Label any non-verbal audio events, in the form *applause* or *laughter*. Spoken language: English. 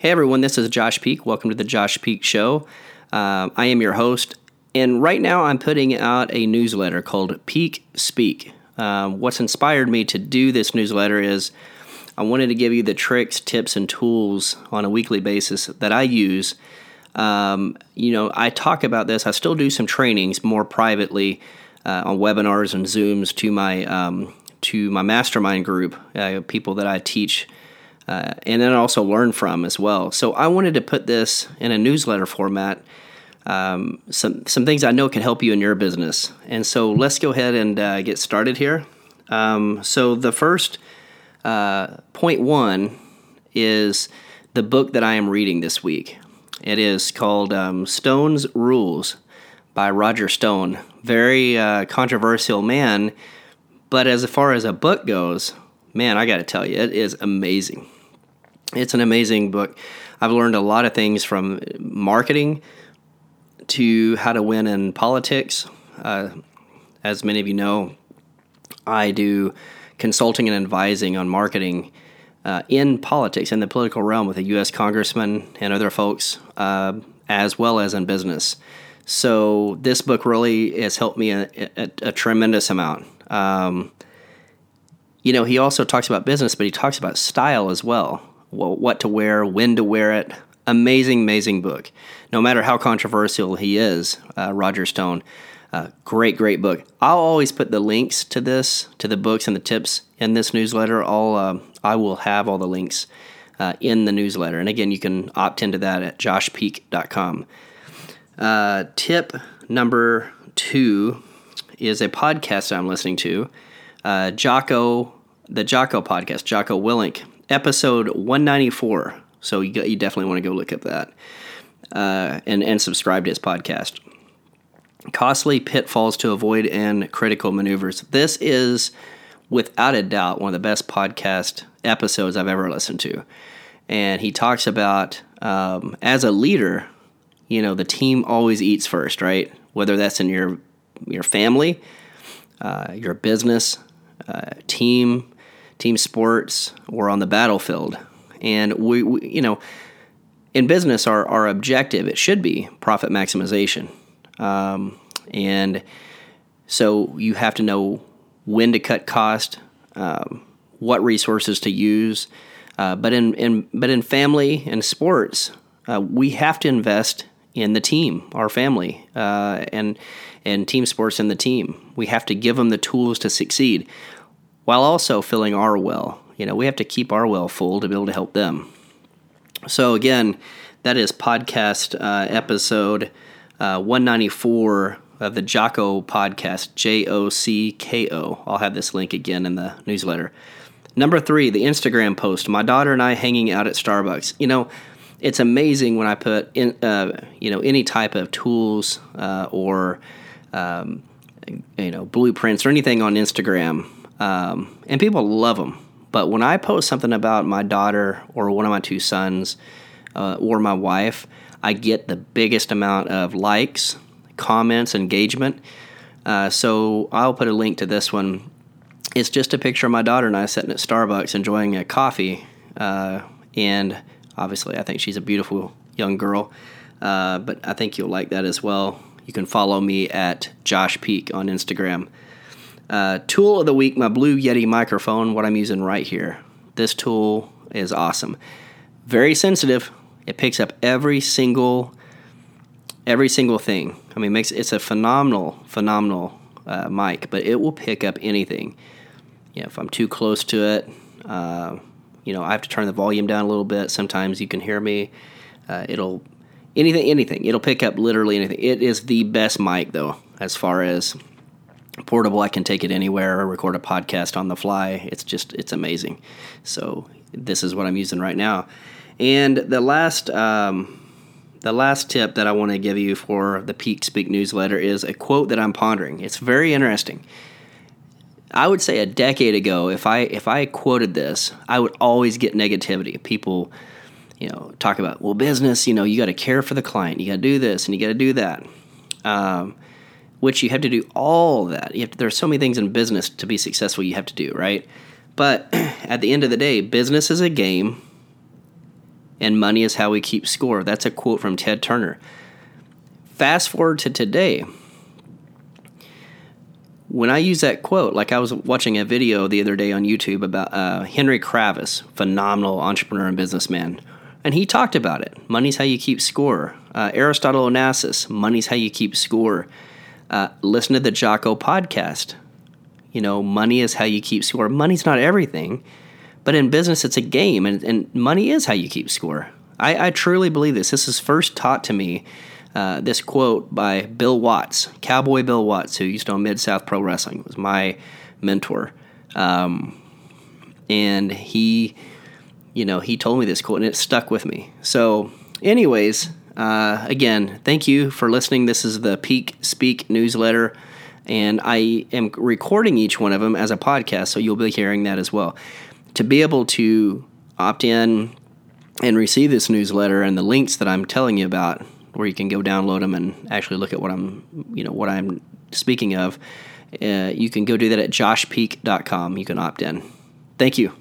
Hey everyone, this is Josh Peak. Welcome to the Josh Peak Show. Uh, I am your host, and right now I'm putting out a newsletter called Peak Speak. Uh, what's inspired me to do this newsletter is I wanted to give you the tricks, tips, and tools on a weekly basis that I use. Um, you know, I talk about this. I still do some trainings more privately uh, on webinars and Zooms to my um, to my mastermind group, uh, people that I teach uh, and then also learn from as well. So I wanted to put this in a newsletter format. Um, some some things I know can help you in your business, and so let's go ahead and uh, get started here. Um, so the first uh, point one is the book that I am reading this week. It is called um, Stone's Rules by Roger Stone. Very uh, controversial man, but as far as a book goes, man, I got to tell you, it is amazing. It's an amazing book. I've learned a lot of things from marketing to how to win in politics. Uh, as many of you know, I do consulting and advising on marketing uh, in politics, in the political realm, with a U.S. congressman and other folks, uh, as well as in business. So this book really has helped me a, a, a tremendous amount. Um, you know, he also talks about business, but he talks about style as well. What to wear, when to wear it. Amazing, amazing book. No matter how controversial he is, uh, Roger Stone. Uh, great, great book. I'll always put the links to this, to the books and the tips in this newsletter. I'll, uh, I will have all the links uh, in the newsletter. And again, you can opt into that at joshpeak.com. Uh, tip number two is a podcast I'm listening to uh, Jocko, the Jocko podcast, Jocko Willink, episode 194. So you, you definitely want to go look at that uh, and, and subscribe to his podcast. Costly pitfalls to avoid and critical maneuvers. This is, without a doubt, one of the best podcast episodes I've ever listened to. And he talks about, um, as a leader, you know, the team always eats first, right? Whether that's in your your family, uh, your business, uh, team, team sports, or on the battlefield. And we, we, you know, in business, our, our objective, it should be profit maximization. Um, and so you have to know when to cut cost, um, what resources to use. Uh, but in, in but in family and sports, uh, we have to invest in the team, our family, uh, and and team sports in the team. We have to give them the tools to succeed while also filling our well. You know, we have to keep our well full to be able to help them. So, again, that is podcast uh, episode uh, 194 of the Jocko podcast, J O C K O. I'll have this link again in the newsletter. Number three, the Instagram post. My daughter and I hanging out at Starbucks. You know, it's amazing when I put in, uh, you know, any type of tools uh, or um, you know blueprints or anything on Instagram, um, and people love them. But when I post something about my daughter or one of my two sons uh, or my wife, I get the biggest amount of likes, comments, engagement. Uh, so I'll put a link to this one. It's just a picture of my daughter and I sitting at Starbucks enjoying a coffee, uh, and obviously I think she's a beautiful young girl. Uh, but I think you'll like that as well. You can follow me at Josh Peak on Instagram. Uh, tool of the week, my Blue Yeti microphone, what I'm using right here. This tool is awesome. Very sensitive. It picks up every single every single thing. I mean, makes it's a phenomenal, phenomenal uh, mic, but it will pick up anything. You know, if I'm too close to it, uh, you know, I have to turn the volume down a little bit. Sometimes you can hear me. Uh, it'll anything, anything. It'll pick up literally anything. It is the best mic though, as far as portable. I can take it anywhere or record a podcast on the fly. It's just it's amazing. So this is what I'm using right now. And the last um, the last tip that I want to give you for the Peak Speak newsletter is a quote that I'm pondering. It's very interesting. I would say a decade ago, if I if I quoted this, I would always get negativity. People you know, talk about, well, business, you know, you got to care for the client, you got to do this and you got to do that. Um, which you have to do all that. You have to, there are so many things in business to be successful you have to do, right? But *clears throat* at the end of the day, business is a game and money is how we keep score. That's a quote from Ted Turner. Fast forward to today. When I use that quote, like I was watching a video the other day on YouTube about uh, Henry Kravis, phenomenal entrepreneur and businessman, and he talked about it. Money's how you keep score. Uh, Aristotle Onassis, money's how you keep score. Uh, listen to the Jocko podcast. You know, money is how you keep score. Money's not everything, but in business, it's a game, and, and money is how you keep score. I, I truly believe this. This is first taught to me. Uh, this quote by Bill Watts, Cowboy Bill Watts, who used to own Mid South Pro Wrestling, was my mentor, um, and he, you know, he told me this quote, and it stuck with me. So, anyways, uh, again, thank you for listening. This is the Peak Speak newsletter and I am recording each one of them as a podcast, so you'll be hearing that as well. To be able to opt in and receive this newsletter and the links that I'm telling you about, where you can go download them and actually look at what I'm, you know, what I'm speaking of, uh, you can go do that at joshpeak.com. You can opt in. Thank you.